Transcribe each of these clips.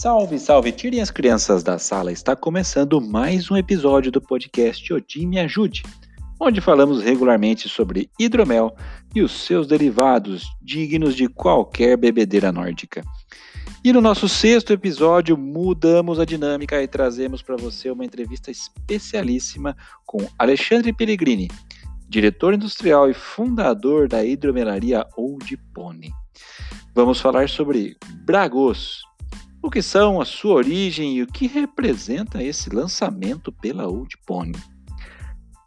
Salve, salve! Tirem as crianças da sala. Está começando mais um episódio do podcast Odin Me Ajude, onde falamos regularmente sobre hidromel e os seus derivados, dignos de qualquer bebedeira nórdica. E no nosso sexto episódio, mudamos a dinâmica e trazemos para você uma entrevista especialíssima com Alexandre Pellegrini, diretor industrial e fundador da hidromelaria Old Pony. Vamos falar sobre Bragos, o que são a sua origem e o que representa esse lançamento pela Old Pony.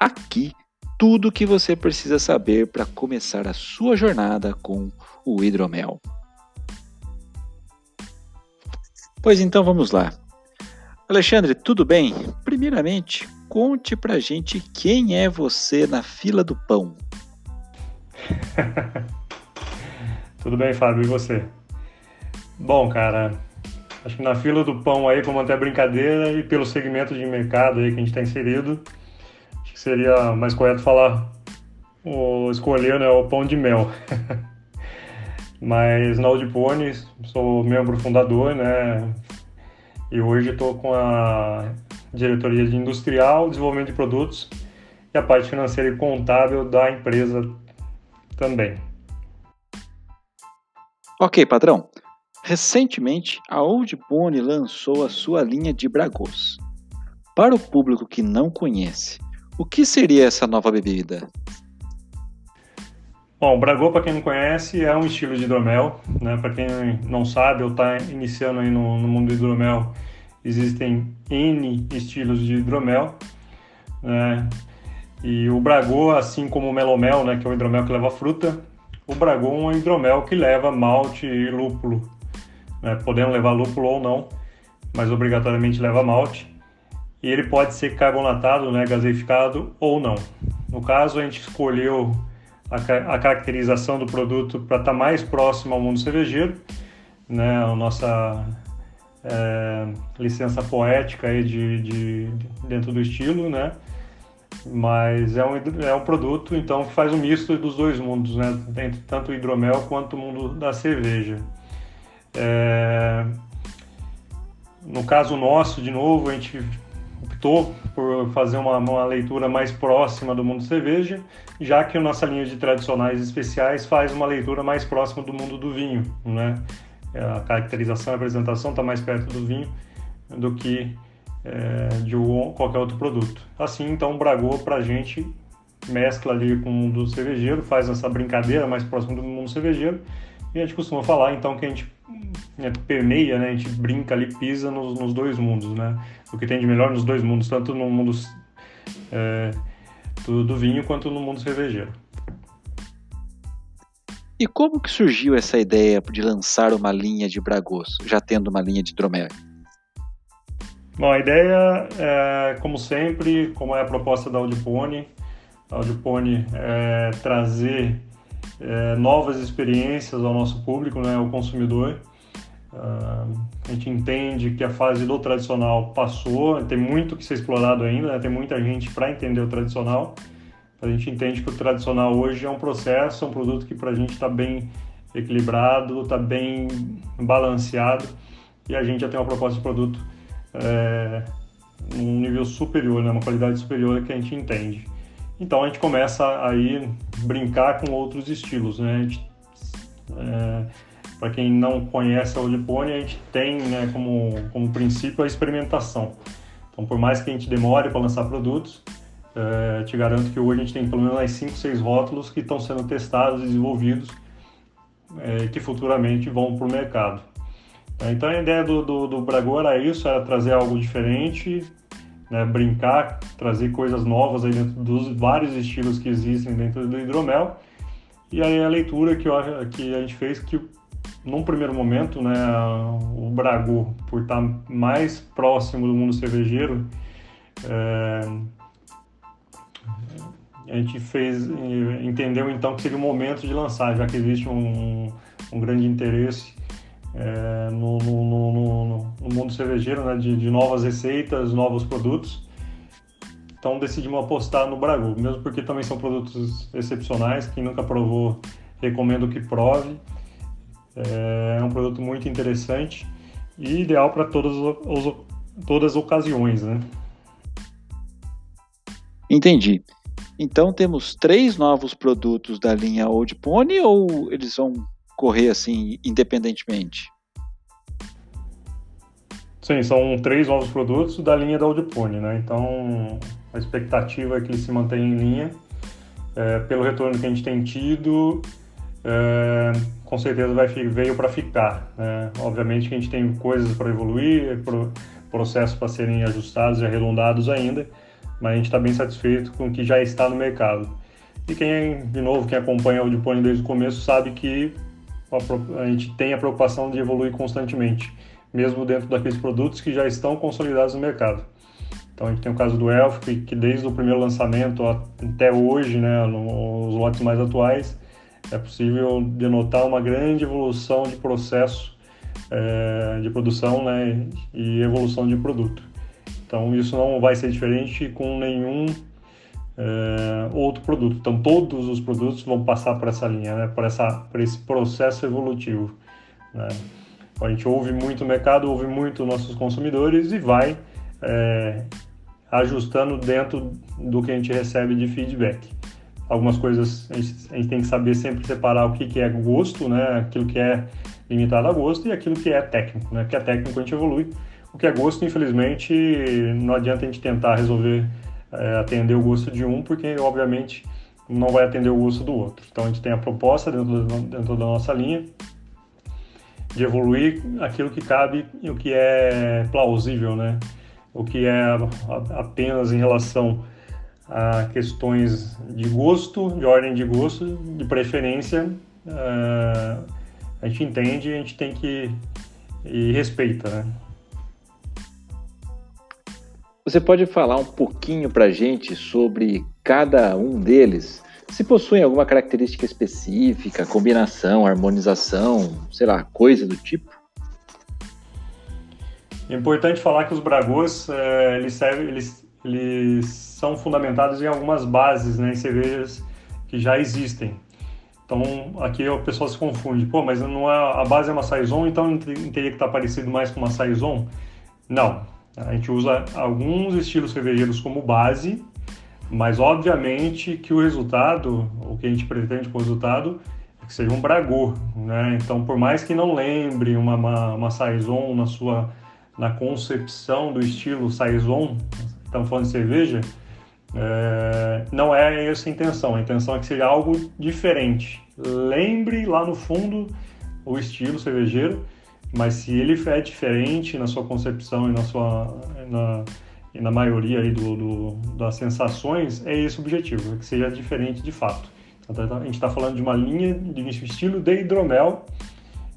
Aqui, tudo o que você precisa saber para começar a sua jornada com o hidromel. Pois então vamos lá. Alexandre, tudo bem? Primeiramente, conte pra gente quem é você na fila do pão. tudo bem, Fábio, e você? Bom, cara, Acho que na fila do pão aí, como até brincadeira, e pelo segmento de mercado aí que a gente está inserido, acho que seria mais correto falar, ou escolher né, o pão de mel. Mas na Audipone, sou membro fundador, né? E hoje estou com a diretoria de industrial, desenvolvimento de produtos e a parte financeira e contábil da empresa também. Ok, padrão. Recentemente, a Old Pony lançou a sua linha de Bragos. Para o público que não conhece, o que seria essa nova bebida? Bom, Bragô, para quem não conhece, é um estilo de hidromel. Né? Para quem não sabe ou está iniciando aí no, no, mundo do hidromel, existem N estilos de hidromel. Né? E o Bragô, assim como o Melomel, né, que é o hidromel que leva fruta, o Bragô é um hidromel que leva malte e lúpulo né, podendo levar lúpulo ou não, mas obrigatoriamente leva malte. E ele pode ser carbonatado, né, gaseificado ou não. No caso, a gente escolheu a, a caracterização do produto para estar tá mais próximo ao mundo cervejeiro, né, a nossa é, licença poética aí de, de, de, dentro do estilo, né? Mas é um, é um produto, então, que faz um misto dos dois mundos, né? Tanto o hidromel quanto o mundo da cerveja. É... No caso nosso, de novo, a gente optou por fazer uma, uma, leitura mais próxima do mundo cerveja, já que a nossa linha de tradicionais especiais faz uma leitura mais próxima do mundo do vinho, né? A caracterização e a apresentação está mais perto do vinho do que é, de qualquer outro produto. Assim, então, o Bragô para a gente mescla ali com o mundo cervejeiro, faz essa brincadeira mais próximo do mundo cervejeiro, e a gente costuma falar então que a gente é, permeia, né? A gente brinca ali, pisa nos, nos, dois mundos, né? O que tem de melhor nos dois mundos, tanto no mundo é, do, do, vinho quanto no mundo cervejeiro. E como que surgiu essa ideia de lançar uma linha de Bragos, já tendo uma linha de Dromé? Bom, a ideia é, como sempre, como é a proposta da Audipone, a Audipone é trazer é, novas experiências ao nosso público, né, ao consumidor. Uh, a gente entende que a fase do tradicional passou, tem muito que ser explorado ainda, né, tem muita gente para entender o tradicional. A gente entende que o tradicional hoje é um processo, é um produto que para a gente está bem equilibrado, está bem balanceado e a gente já tem uma proposta de produto é, nível superior, né, uma qualidade superior que a gente entende. Então a gente começa aí brincar com outros estilos, né? É, Para quem não conhece a Olipone, a gente tem né, como, como princípio a experimentação. Então, por mais que a gente demore para lançar produtos, é, te garanto que hoje a gente tem pelo menos 5, 6 rótulos que estão sendo testados e desenvolvidos é, que futuramente vão para o mercado. Então a ideia do, do, do Bragor era isso, era trazer algo diferente, né, brincar, trazer coisas novas aí dentro dos vários estilos que existem dentro do hidromel. E aí a leitura que, eu, que a gente fez que num primeiro momento, né, o Bragu, por estar mais próximo do mundo cervejeiro, é, a gente fez entendeu então que seria o momento de lançar, já que existe um, um grande interesse é, no, no, no, no, mundo cervejeiro, né, de, de, novas receitas, novos produtos. Então decidimos apostar no Bragu, mesmo porque também são produtos excepcionais. Quem nunca provou, recomendo que prove. É, um produto muito interessante e ideal para todas, todas as ocasiões, né? Entendi. Então temos três novos produtos da linha Old Pony ou eles vão correr assim independentemente? Sim, são três novos produtos da linha da Old Pony, né? Então a expectativa é que ele se mantenha em linha. É, pelo retorno que a gente tem tido, é, com certeza vai, veio para ficar. Né? Obviamente que a gente tem coisas para evoluir, pro, processos para serem ajustados e arredondados ainda, mas a gente está bem satisfeito com o que já está no mercado. E quem, de novo, quem acompanha o Audipone desde o começo sabe que a, a gente tem a preocupação de evoluir constantemente, mesmo dentro daqueles produtos que já estão consolidados no mercado. Então a gente tem o caso do Elf, que, que desde o primeiro lançamento até hoje, né, nos lotes mais atuais, é possível denotar uma grande evolução de processo é, de produção né, e evolução de produto. Então isso não vai ser diferente com nenhum é, outro produto. Então todos os produtos vão passar por essa linha, né, por, essa, por esse processo evolutivo. Né. A gente ouve muito o mercado, ouve muito nossos consumidores e vai é, ajustando dentro do que a gente recebe de feedback. Algumas coisas a gente, a gente, tem que saber sempre separar o que, que é gosto, né? aquilo que é limitado a gosto e aquilo que é técnico. Né? O que é técnico a gente evolui. O que é gosto, infelizmente, não adianta a gente tentar resolver é, atender o gosto de um, porque obviamente não vai atender o gosto do outro. Então a gente tem a proposta dentro, dentro da nossa linha de evoluir aquilo que cabe e o que é plausível, né? o que é apenas em relação a questões de gosto, de ordem de gosto, de preferência, uh, a gente entende e a gente tem que e respeita, né? Você pode falar um pouquinho para gente sobre cada um deles? Se possuem alguma característica específica, combinação, harmonização, sei lá, coisa do tipo? É importante falar que os bragôs é, eles, servem, eles, eles são fundamentados em algumas bases, né, em cervejas que já existem. Então aqui o pessoal se confunde, pô, mas não é, a base é uma saison, então teria que estar parecido mais com uma saison? Não, a gente usa alguns estilos cervejeiros como base, mas obviamente que o resultado, o que a gente pretende com o resultado, é que seja um bragô, né? Então por mais que não lembre uma, uma, uma saison na sua na concepção do estilo saison, estamos falando de cerveja, é, não é essa a intenção. A intenção é que seja algo diferente. Lembre lá no fundo o estilo cervejeiro, mas se ele é diferente na sua concepção e na sua na, e na maioria aí do, do, das sensações, é esse o objetivo, é que seja diferente de fato. Então, a gente está falando de uma linha de estilo de hidromel,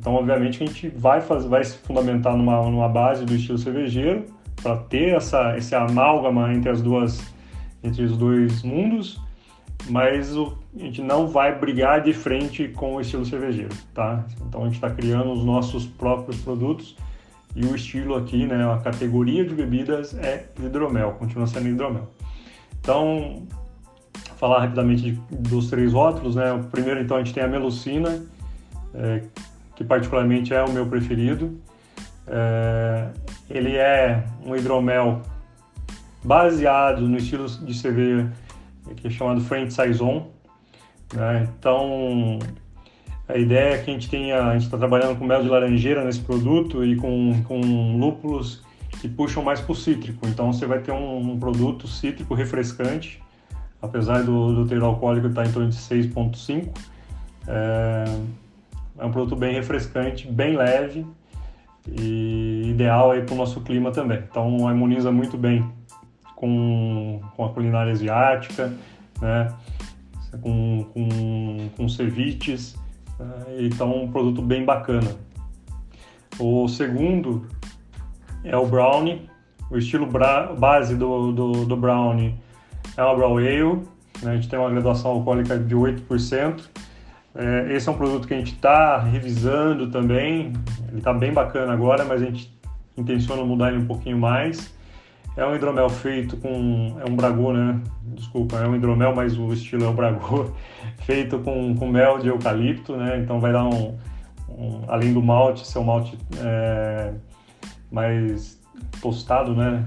então, obviamente, a gente vai, fazer, vai se fundamentar numa, numa base do estilo cervejeiro para ter essa, esse amálgama entre as duas entre os dois mundos, mas o, a gente não vai brigar de frente com o estilo cervejeiro, tá? Então a gente está criando os nossos próprios produtos e o estilo aqui, né, a categoria de bebidas é hidromel, continua sendo hidromel. Então, falar rapidamente de, dos três rótulos, né? O primeiro então a gente tem a melucina, é, que particularmente é o meu preferido. É, ele é um hidromel baseado no estilo de cerveja que é chamado French Saison. Né? Então, a ideia é que a gente tenha, a gente está trabalhando com mel de laranjeira nesse produto e com, com lúpulos que puxam mais para o cítrico. Então, você vai ter um, um produto cítrico refrescante, apesar do, do teor alcoólico estar em torno de 6,5. É, é um produto bem refrescante, bem leve e ideal aí para o nosso clima também. Então harmoniza muito bem com, com a culinária asiática, né? com, com, com ceviches. Né? Então um produto bem bacana. O segundo é o brownie. O estilo base do, do, do brownie é uma brown ale. Né? A gente tem uma graduação alcoólica de 8%. É, esse é um produto que a gente está revisando também. Ele está bem bacana agora, mas a gente intenciona mudar ele um pouquinho mais. É um hidromel feito com. É um bragô, né? Desculpa, é um hidromel, mas o estilo é o bragô. Feito com, com mel de eucalipto, né? Então vai dar um. um além do malte, ser um malte é, mais tostado, né?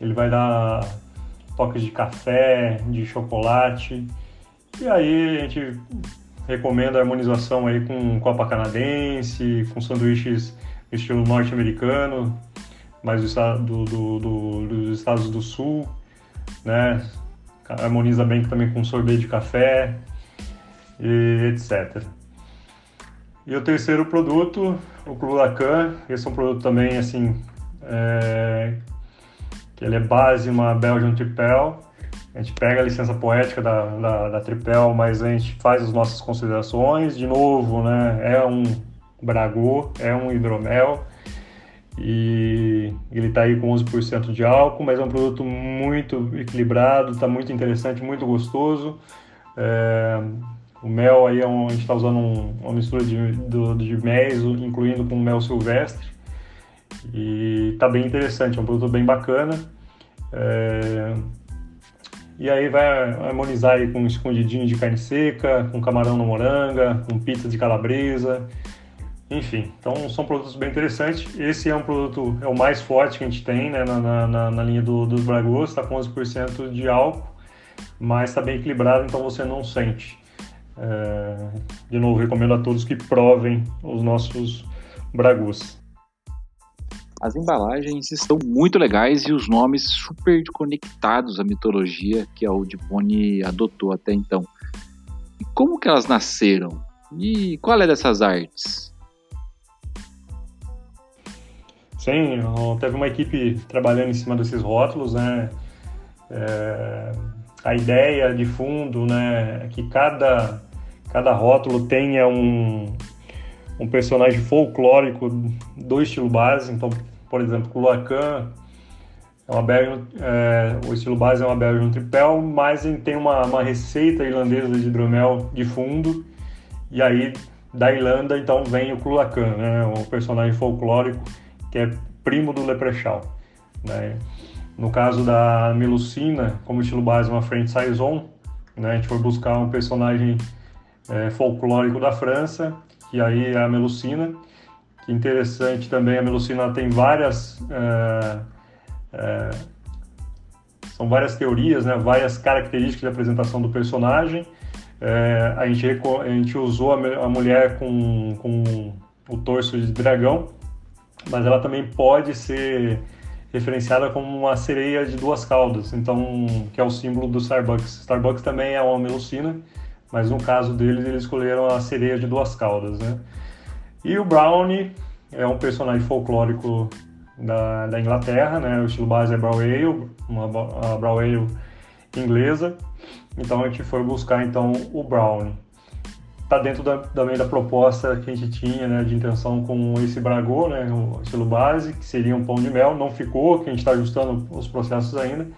Ele vai dar toques de café, de chocolate. E aí a gente recomenda a harmonização aí com copa canadense, com sanduíches estilo norte-americano, mais do, do, do, dos estados do sul, né? Harmoniza bem também com sorvete de café e etc. E o terceiro produto, o Clulacan, esse é um produto também assim, é, que ele é base uma Belgian Tripel. A gente pega a licença poética da, da, da Tripel, mas a gente faz as nossas considerações. De novo, né, é um Bragô, é um hidromel e ele está aí com 11% de álcool, mas é um produto muito equilibrado, está muito interessante, muito gostoso. É, o mel aí é um, a gente está usando um, uma mistura de, de, de mel, incluindo com mel silvestre. E está bem interessante, é um produto bem bacana. É, e aí vai harmonizar aí com um escondidinho de carne seca, com camarão no moranga, com pizza de calabresa. Enfim, então são produtos bem interessantes. Esse é um produto, é o mais forte que a gente tem né, na, na, na linha do, dos Bragos, está com 11% de álcool, mas está bem equilibrado, então você não sente. É, de novo, recomendo a todos que provem os nossos Bragus. As embalagens estão muito legais e os nomes super conectados à mitologia que a Old Pony adotou até então. E como que elas nasceram? E qual é dessas artes? Sim, teve uma equipe trabalhando em cima desses rótulos, né? É, a ideia de fundo, né, é que cada cada rótulo tenha um, um personagem folclórico do estilo base. Então, por exemplo, o Lacan é uma Belgian, é, o estilo base é uma Belgian Tripel, mas tem uma, uma receita irlandesa de hidromel de fundo. E aí, da Irlanda, então, vem o Clulacan, né, o personagem folclórico que é primo do Leprechaun. Né? No caso da Melusina, como estilo base, uma French Saison, né, a gente foi buscar um personagem é, folclórico da França, que aí é a Melusina. Que interessante também, a Melusina tem várias... É, é, são várias teorias, né, várias características de apresentação do personagem. É, a, gente, a gente usou a, a mulher com, com o torso de dragão, mas ela também pode ser referenciada como uma sereia de duas caudas, então que é o símbolo do Starbucks. Starbucks também é uma melucina, mas no caso deles eles escolheram a sereia de duas caudas, né? E o Brownie é um personagem folclórico da, da Inglaterra, né? O estilo base é Brown Ale, uma Brown Ale inglesa. Então a gente foi buscar então o Brownie está dentro da, também da proposta que a gente tinha, né, de intenção com esse bragô, né, o estilo base, que seria um pão de mel, não ficou, que a gente está ajustando os processos ainda,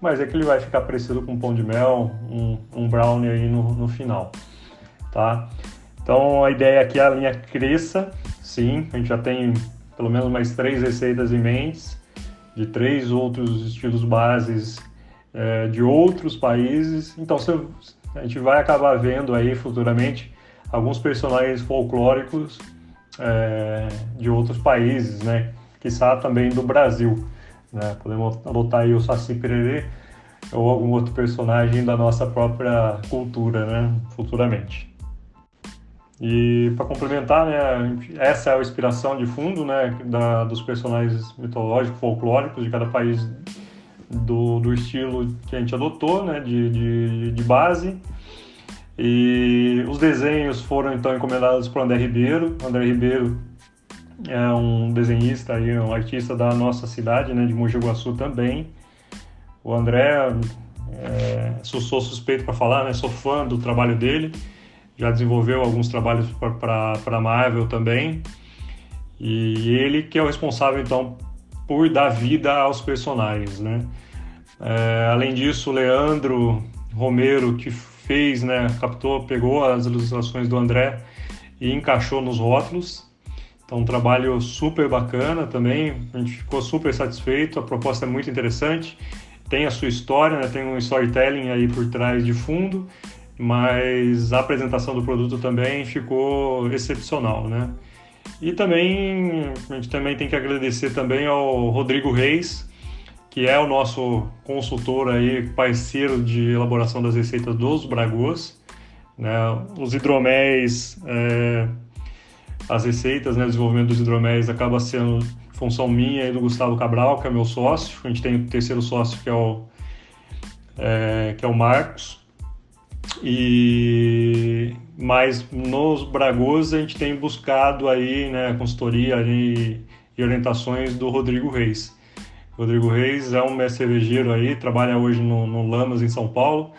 mas é que ele vai ficar parecido com um pão de mel, um, um brownie aí no, no final, tá? Então a ideia é a linha cresça, sim, a gente já tem pelo menos mais três receitas em mente, de três outros estilos bases é, de outros países, então se a gente vai acabar vendo aí futuramente alguns personagens folclóricos é, de outros países, né? Quiçá também do Brasil. Né? Podemos adotar aí o Saci Pererê ou algum outro personagem da nossa própria cultura, né? Futuramente. E para complementar, né, essa é a inspiração de fundo, né, da, dos personagens mitológicos, folclóricos de cada país do, do estilo que a gente adotou, né, de, de, de base. E os desenhos foram então encomendados para o André Ribeiro. O André Ribeiro é um desenhista e um artista da nossa cidade, né, de Mogi Guaçu também. O André, é, sou, sou suspeito para falar, né, sou fã do trabalho dele. Já desenvolveu alguns trabalhos para a Marvel também. E ele que é o responsável então por dar vida aos personagens, né? É, além disso, Leandro Romero, que fez, né, captou, pegou as ilustrações do André e encaixou nos rótulos. Então, um trabalho super bacana também, a gente ficou super satisfeito, a proposta é muito interessante, tem a sua história, né, tem um storytelling aí por trás de fundo, mas a apresentação do produto também ficou excepcional, né? E também a gente também tem que agradecer também ao Rodrigo Reis, que é o nosso consultor aí, parceiro de elaboração das receitas dos Bragos. Né? Os hidroméis, é, as receitas, né, o desenvolvimento dos hidroméis acaba sendo função minha e do Gustavo Cabral, que é meu sócio. A gente tem o terceiro sócio, que é o, é, que é o Marcos. E mas nos Bragos a gente tem buscado aí, né, consultoria e, e orientações do Rodrigo Reis. Rodrigo Reis é um mestre cervejeiro aí, trabalha hoje no, no Lamas em São Paulo,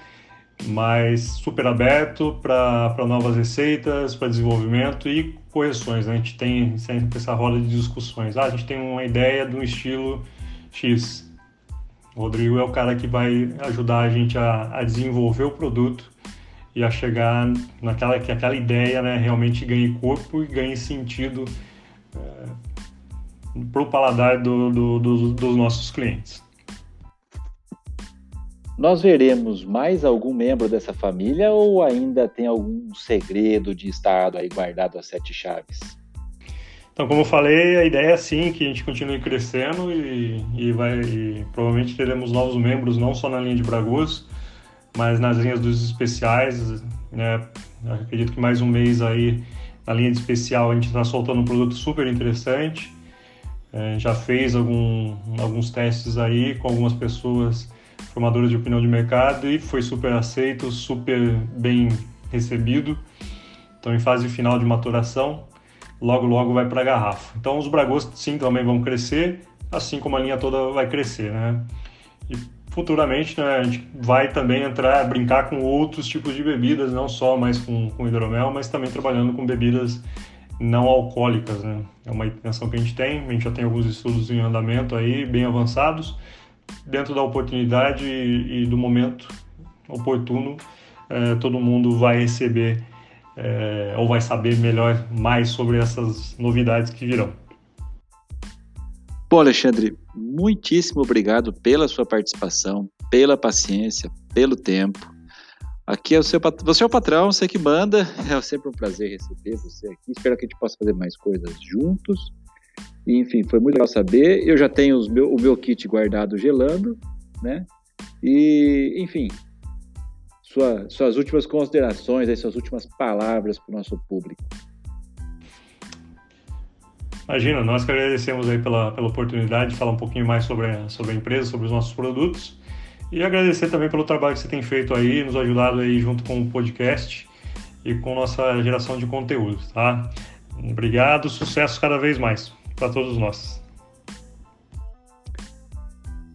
mas super aberto para novas receitas, para desenvolvimento e correções. Né? A gente tem sempre essa roda de discussões. Ah, a gente tem uma ideia de um estilo X. O Rodrigo é o cara que vai ajudar a gente a, a desenvolver o produto e a chegar naquela que aquela ideia né, realmente ganhe corpo e ganhe sentido é, para o paladar do, do, do, dos nossos clientes. Nós veremos mais algum membro dessa família ou ainda tem algum segredo de estado aí guardado a sete chaves? Então, como eu falei, a ideia é sim que a gente continue crescendo e, e vai e provavelmente teremos novos membros não só na linha de Bragus, mas nas linhas dos especiais, né? Acredito que mais um mês aí na linha de especial a gente está soltando um produto super interessante. É, já fez algum, alguns testes aí com algumas pessoas formadoras de opinião de mercado e foi super aceito, super bem recebido. Então, em fase final de maturação, logo logo vai para a garrafa. Então, os Bragos sim também vão crescer, assim como a linha toda vai crescer, né? E futuramente né, a gente vai também entrar, brincar com outros tipos de bebidas, não só mais com, com hidromel, mas também trabalhando com bebidas não alcoólicas, né? É uma intenção que a gente tem, a gente já tem alguns estudos em andamento aí, bem avançados, dentro da oportunidade e, e do momento oportuno, é, todo mundo vai receber é, ou vai saber melhor mais sobre essas novidades que virão. Bom, Alexandre, muitíssimo obrigado pela sua participação, pela paciência, pelo tempo. Aqui é o seu você é o patrão, você que manda. É sempre um prazer receber você aqui. Espero que a gente possa fazer mais coisas juntos. enfim, foi muito legal saber. Eu já tenho meu, o meu kit guardado gelando, né? E, enfim, sua, suas últimas considerações, aí, suas últimas palavras para o nosso público. Imagina, nós que agradecemos aí pela, pela oportunidade de falar um pouquinho mais sobre, sobre a empresa, sobre os nossos produtos. E agradecer também pelo trabalho que você tem feito aí, nos ajudado aí junto com o podcast e com nossa geração de conteúdo, tá? Obrigado, sucesso cada vez mais para todos nós.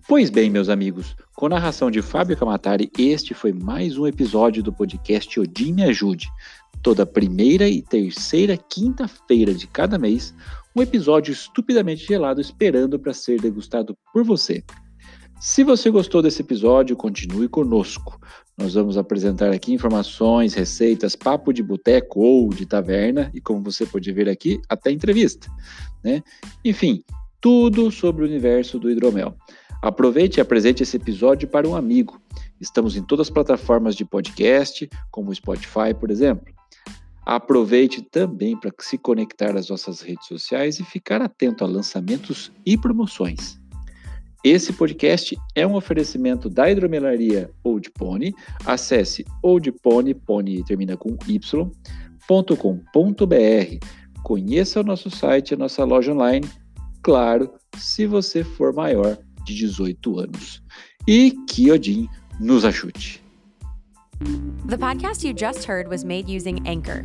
Pois bem, meus amigos, com narração de Fábio Camatari, este foi mais um episódio do podcast Odin Me Ajude. Toda primeira e terceira quinta-feira de cada mês, um episódio estupidamente gelado esperando para ser degustado por você. Se você gostou desse episódio, continue conosco. Nós vamos apresentar aqui informações, receitas, papo de boteco ou de taverna e, como você pode ver aqui, até entrevista. Né? Enfim, tudo sobre o universo do hidromel. Aproveite e apresente esse episódio para um amigo. Estamos em todas as plataformas de podcast, como o Spotify, por exemplo. Aproveite também para se conectar às nossas redes sociais e ficar atento a lançamentos e promoções. Esse podcast é um oferecimento da hidromelaria Old Pony. Acesse oldpony, pony termina com y.com.br. Conheça o nosso site, a nossa loja online, claro, se você for maior de 18 anos. E que Odin nos ajude. The podcast you just heard was made using Anchor.